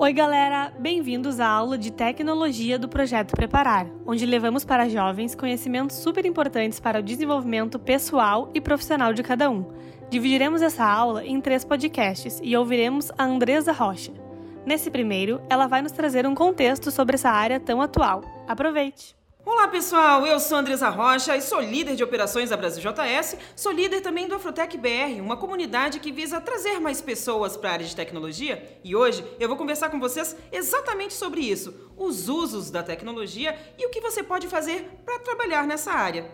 Oi, galera! Bem-vindos à aula de tecnologia do Projeto Preparar, onde levamos para jovens conhecimentos super importantes para o desenvolvimento pessoal e profissional de cada um. Dividiremos essa aula em três podcasts e ouviremos a Andresa Rocha. Nesse primeiro, ela vai nos trazer um contexto sobre essa área tão atual. Aproveite! Olá pessoal, eu sou Andresa Rocha e sou líder de operações da Brasil JS, sou líder também do Afrotec BR, uma comunidade que visa trazer mais pessoas para a área de tecnologia e hoje eu vou conversar com vocês exatamente sobre isso, os usos da tecnologia e o que você pode fazer para trabalhar nessa área.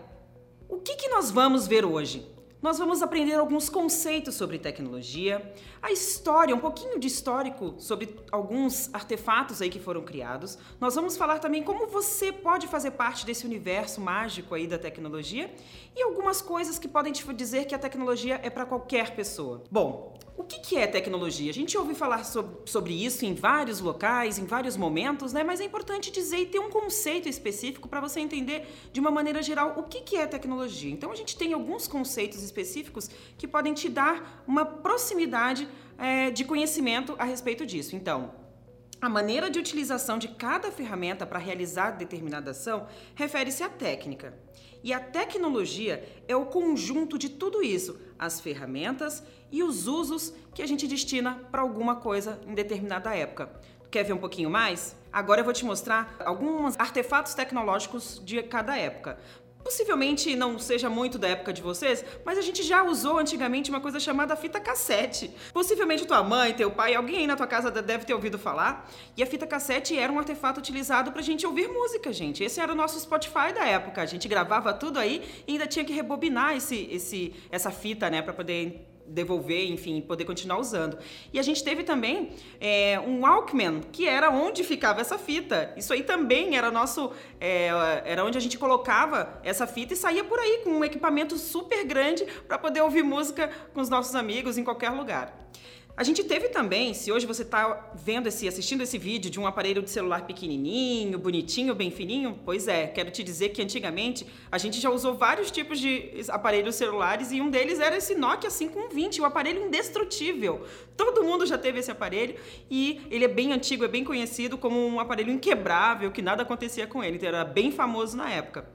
O que, que nós vamos ver hoje? Nós vamos aprender alguns conceitos sobre tecnologia, a história, um pouquinho de histórico sobre alguns artefatos aí que foram criados. Nós vamos falar também como você pode fazer parte desse universo mágico aí da tecnologia e algumas coisas que podem te dizer que a tecnologia é para qualquer pessoa. Bom, o que é tecnologia? A gente ouve falar sobre isso em vários locais, em vários momentos, né? Mas é importante dizer e ter um conceito específico para você entender de uma maneira geral o que é tecnologia. Então a gente tem alguns conceitos específicos que podem te dar uma proximidade é, de conhecimento a respeito disso. Então, a maneira de utilização de cada ferramenta para realizar determinada ação refere-se à técnica. E a tecnologia é o conjunto de tudo isso, as ferramentas e os usos que a gente destina para alguma coisa em determinada época. Quer ver um pouquinho mais? Agora eu vou te mostrar alguns artefatos tecnológicos de cada época. Possivelmente não seja muito da época de vocês, mas a gente já usou antigamente uma coisa chamada fita cassete. Possivelmente tua mãe, teu pai, alguém aí na tua casa deve ter ouvido falar. E a fita cassete era um artefato utilizado pra gente ouvir música, gente. Esse era o nosso Spotify da época. A gente gravava tudo aí e ainda tinha que rebobinar esse, esse, essa fita, né, para poder devolver, enfim, poder continuar usando. E a gente teve também é, um Walkman, que era onde ficava essa fita. Isso aí também era nosso, é, era onde a gente colocava essa fita e saía por aí com um equipamento super grande para poder ouvir música com os nossos amigos em qualquer lugar. A gente teve também, se hoje você está vendo esse, assistindo esse vídeo de um aparelho de celular pequenininho, bonitinho, bem fininho, pois é, quero te dizer que antigamente a gente já usou vários tipos de aparelhos celulares e um deles era esse Nokia 520, o aparelho indestrutível. Todo mundo já teve esse aparelho e ele é bem antigo, é bem conhecido como um aparelho inquebrável, que nada acontecia com ele, então era bem famoso na época.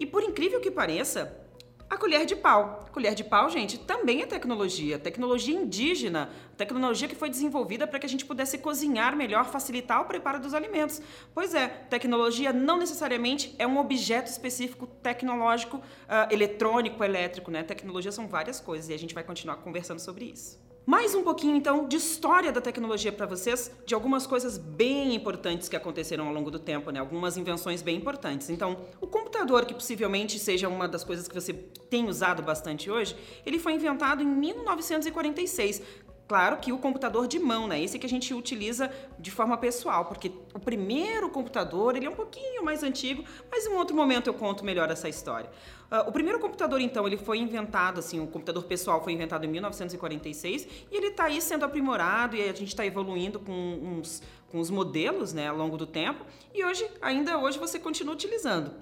E por incrível que pareça, a colher de pau. Colher de pau, gente, também é tecnologia, tecnologia indígena, tecnologia que foi desenvolvida para que a gente pudesse cozinhar melhor, facilitar o preparo dos alimentos. Pois é, tecnologia não necessariamente é um objeto específico tecnológico, uh, eletrônico, elétrico, né? Tecnologia são várias coisas e a gente vai continuar conversando sobre isso. Mais um pouquinho então de história da tecnologia para vocês, de algumas coisas bem importantes que aconteceram ao longo do tempo, né? Algumas invenções bem importantes. Então, o computador, que possivelmente seja uma das coisas que você tem usado bastante hoje, ele foi inventado em 1946. Claro que o computador de mão, né? Esse que a gente utiliza de forma pessoal, porque o primeiro computador, ele é um pouquinho mais antigo, mas em um outro momento eu conto melhor essa história. Uh, o primeiro computador, então, ele foi inventado, assim, o computador pessoal foi inventado em 1946 e ele está aí sendo aprimorado e a gente está evoluindo com uns, com os modelos, né, ao longo do tempo e hoje, ainda hoje, você continua utilizando.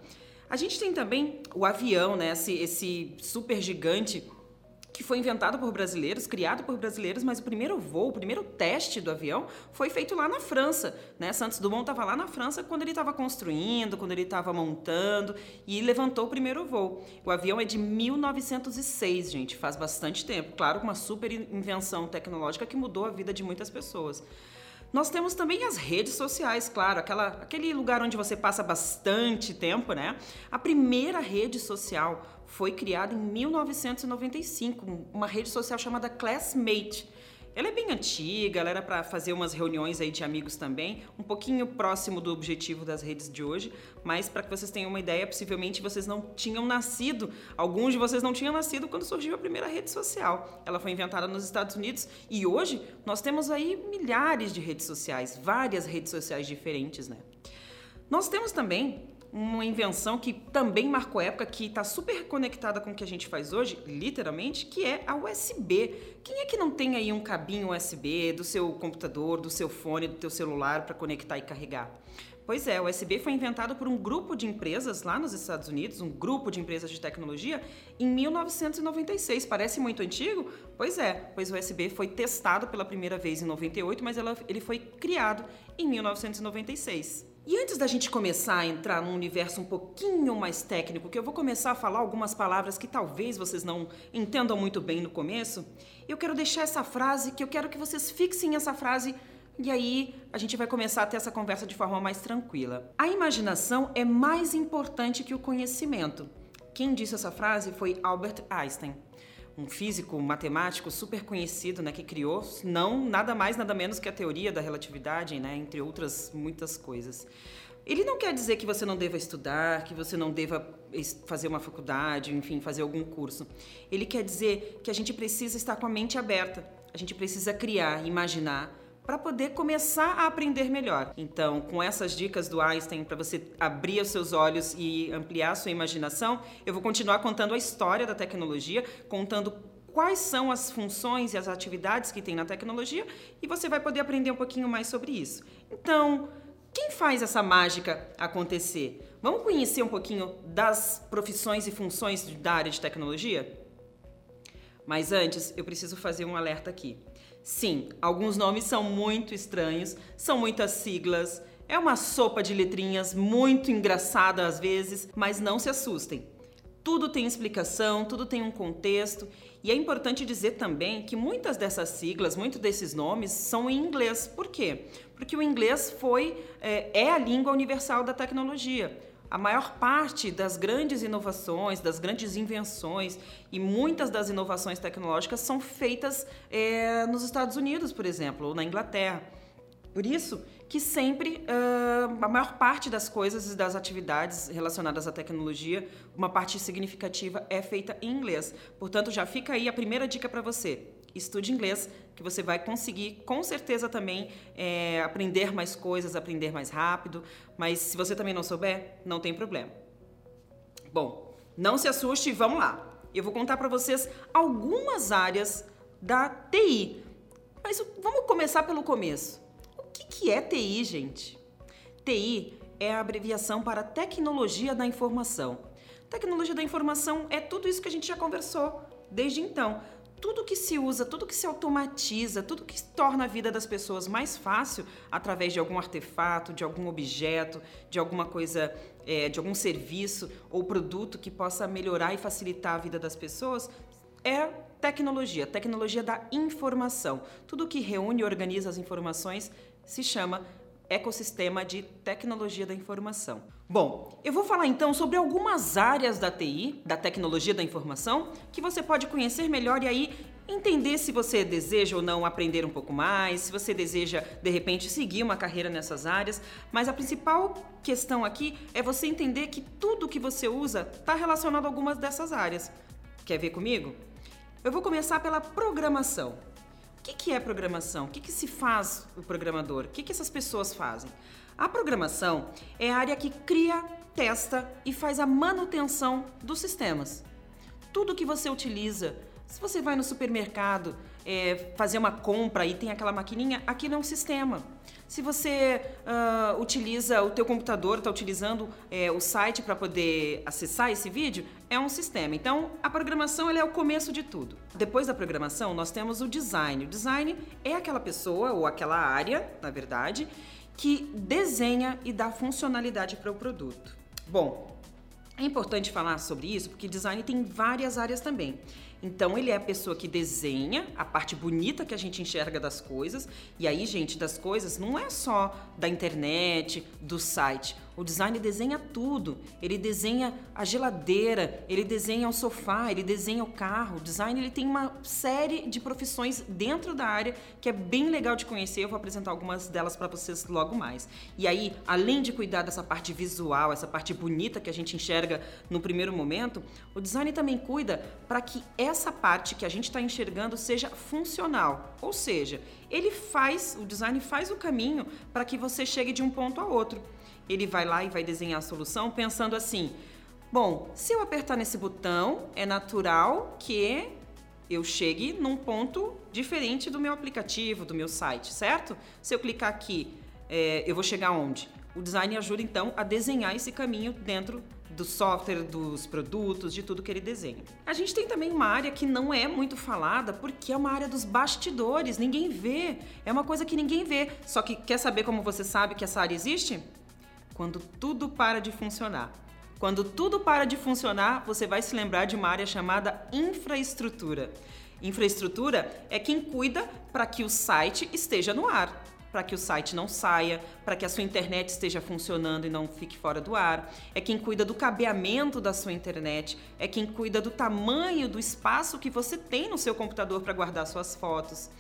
A gente tem também o avião, né, esse, esse super gigante que foi inventado por brasileiros, criado por brasileiros, mas o primeiro voo, o primeiro teste do avião foi feito lá na França. Né? Santos Dumont estava lá na França quando ele estava construindo, quando ele estava montando e levantou o primeiro voo. O avião é de 1906, gente, faz bastante tempo. Claro, uma super invenção tecnológica que mudou a vida de muitas pessoas. Nós temos também as redes sociais, claro, aquela, aquele lugar onde você passa bastante tempo, né? A primeira rede social foi criada em 1995, uma rede social chamada Classmate. Ela é bem antiga, ela era para fazer umas reuniões aí de amigos também, um pouquinho próximo do objetivo das redes de hoje, mas para que vocês tenham uma ideia, possivelmente vocês não tinham nascido, alguns de vocês não tinham nascido quando surgiu a primeira rede social. Ela foi inventada nos Estados Unidos e hoje nós temos aí milhares de redes sociais, várias redes sociais diferentes, né? Nós temos também uma invenção que também marcou época, que está super conectada com o que a gente faz hoje, literalmente, que é a USB. Quem é que não tem aí um cabinho USB do seu computador, do seu fone, do teu celular para conectar e carregar? Pois é, o USB foi inventado por um grupo de empresas lá nos Estados Unidos, um grupo de empresas de tecnologia, em 1996. Parece muito antigo? Pois é, pois o USB foi testado pela primeira vez em 98, mas ela, ele foi criado em 1996. E antes da gente começar a entrar num universo um pouquinho mais técnico, que eu vou começar a falar algumas palavras que talvez vocês não entendam muito bem no começo, eu quero deixar essa frase, que eu quero que vocês fixem essa frase e aí a gente vai começar a ter essa conversa de forma mais tranquila. A imaginação é mais importante que o conhecimento. Quem disse essa frase foi Albert Einstein, um físico matemático super conhecido, né, que criou não nada mais nada menos que a teoria da relatividade, né, entre outras muitas coisas. Ele não quer dizer que você não deva estudar, que você não deva fazer uma faculdade, enfim, fazer algum curso. Ele quer dizer que a gente precisa estar com a mente aberta. A gente precisa criar, imaginar para poder começar a aprender melhor. Então, com essas dicas do Einstein para você abrir os seus olhos e ampliar a sua imaginação, eu vou continuar contando a história da tecnologia, contando quais são as funções e as atividades que tem na tecnologia e você vai poder aprender um pouquinho mais sobre isso. Então, quem faz essa mágica acontecer? Vamos conhecer um pouquinho das profissões e funções da área de tecnologia? Mas antes, eu preciso fazer um alerta aqui. Sim, alguns nomes são muito estranhos, são muitas siglas, é uma sopa de letrinhas muito engraçada às vezes, mas não se assustem. Tudo tem explicação, tudo tem um contexto, e é importante dizer também que muitas dessas siglas, muitos desses nomes são em inglês. Por quê? Porque o inglês foi é, é a língua universal da tecnologia a maior parte das grandes inovações, das grandes invenções e muitas das inovações tecnológicas são feitas é, nos Estados Unidos, por exemplo, ou na Inglaterra. Por isso que sempre uh, a maior parte das coisas e das atividades relacionadas à tecnologia, uma parte significativa é feita em inglês. Portanto, já fica aí a primeira dica para você estude inglês, que você vai conseguir com certeza também é, aprender mais coisas, aprender mais rápido. Mas se você também não souber, não tem problema. Bom, não se assuste, vamos lá. Eu vou contar para vocês algumas áreas da TI. Mas vamos começar pelo começo. O que, que é TI, gente? TI é a abreviação para Tecnologia da Informação. Tecnologia da Informação é tudo isso que a gente já conversou desde então tudo que se usa, tudo que se automatiza, tudo que torna a vida das pessoas mais fácil através de algum artefato, de algum objeto, de alguma coisa, é, de algum serviço ou produto que possa melhorar e facilitar a vida das pessoas, é tecnologia, tecnologia da informação. Tudo que reúne e organiza as informações se chama ecossistema de tecnologia da informação. Bom, eu vou falar então sobre algumas áreas da TI, da tecnologia da informação, que você pode conhecer melhor e aí entender se você deseja ou não aprender um pouco mais, se você deseja de repente seguir uma carreira nessas áreas, mas a principal questão aqui é você entender que tudo que você usa está relacionado a algumas dessas áreas. Quer ver comigo? Eu vou começar pela programação. O que, que é programação? O que, que se faz o programador? O que, que essas pessoas fazem? A programação é a área que cria, testa e faz a manutenção dos sistemas. Tudo que você utiliza, se você vai no supermercado é, fazer uma compra e tem aquela maquininha, aquilo é um sistema. Se você uh, utiliza o teu computador, está utilizando é, o site para poder acessar esse vídeo, é um sistema. Então, a programação é o começo de tudo. Depois da programação, nós temos o design. O design é aquela pessoa ou aquela área, na verdade, que desenha e dá funcionalidade para o produto. Bom, é importante falar sobre isso porque design tem várias áreas também. Então ele é a pessoa que desenha a parte bonita que a gente enxerga das coisas. E aí, gente, das coisas não é só da internet, do site. O design desenha tudo. Ele desenha a geladeira, ele desenha o sofá, ele desenha o carro. O design ele tem uma série de profissões dentro da área que é bem legal de conhecer. Eu vou apresentar algumas delas para vocês logo mais. E aí, além de cuidar dessa parte visual, essa parte bonita que a gente enxerga no primeiro momento, o design também cuida para que essa parte que a gente está enxergando seja funcional. Ou seja, ele faz, o design faz o caminho para que você chegue de um ponto a outro ele vai lá e vai desenhar a solução pensando assim: bom, se eu apertar nesse botão, é natural que eu chegue num ponto diferente do meu aplicativo, do meu site, certo? Se eu clicar aqui, é, eu vou chegar onde? O design ajuda então a desenhar esse caminho dentro do software, dos produtos, de tudo que ele desenha. A gente tem também uma área que não é muito falada porque é uma área dos bastidores, ninguém vê, é uma coisa que ninguém vê. Só que quer saber como você sabe que essa área existe? Quando tudo para de funcionar. Quando tudo para de funcionar, você vai se lembrar de uma área chamada infraestrutura. Infraestrutura é quem cuida para que o site esteja no ar para que o site não saia, para que a sua internet esteja funcionando e não fique fora do ar. É quem cuida do cabeamento da sua internet, é quem cuida do tamanho do espaço que você tem no seu computador para guardar suas fotos.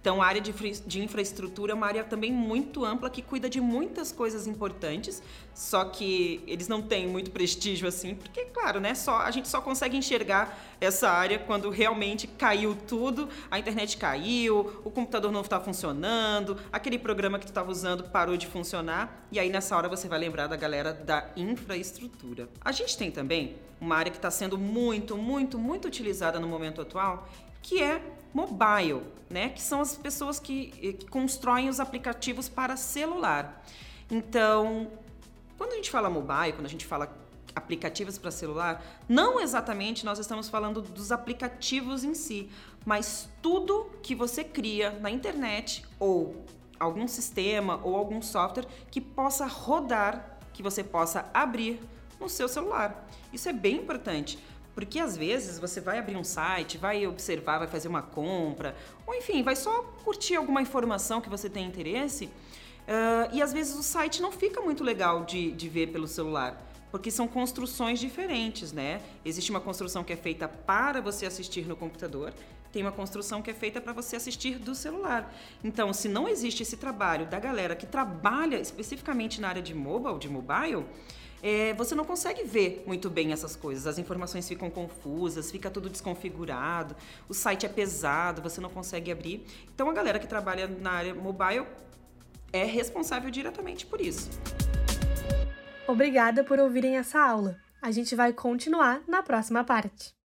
Então, a área de, de, infraestrutura é uma área também muito ampla que cuida de muitas coisas importantes, só que eles não têm muito prestígio assim, porque, claro, né, só, a gente só consegue enxergar essa área quando realmente caiu tudo, a internet caiu, o computador não está funcionando, aquele programa que tu estava usando parou de funcionar, e aí nessa hora você vai lembrar da galera da infraestrutura. A gente tem também uma área que está sendo muito, muito, muito utilizada no momento atual, que é mobile, né? Que são as pessoas que, eh, que constroem os aplicativos para celular. Então, quando a gente fala mobile, quando a gente fala aplicativos para celular, não exatamente nós estamos falando dos aplicativos em si, mas tudo que você cria na internet ou algum sistema ou algum software que possa rodar, que você possa abrir no seu celular. Isso é bem importante, porque às vezes você vai abrir um site, vai observar, vai fazer uma compra, ou enfim, vai só curtir alguma informação que você tem interesse, uh, e às vezes o site não fica muito legal de, de ver pelo celular porque são construções diferentes, né? Existe uma construção que é feita para você assistir no computador, tem uma construção que é feita para você assistir do celular. Então, se não existe esse trabalho da galera que trabalha especificamente na área de mobile, de mobile, é, você não consegue ver muito bem essas coisas. As informações ficam confusas, fica tudo desconfigurado, o site é pesado, você não consegue abrir. Então a galera que trabalha na área mobile é responsável diretamente por isso. Obrigada por ouvirem essa aula. A gente vai continuar na próxima parte.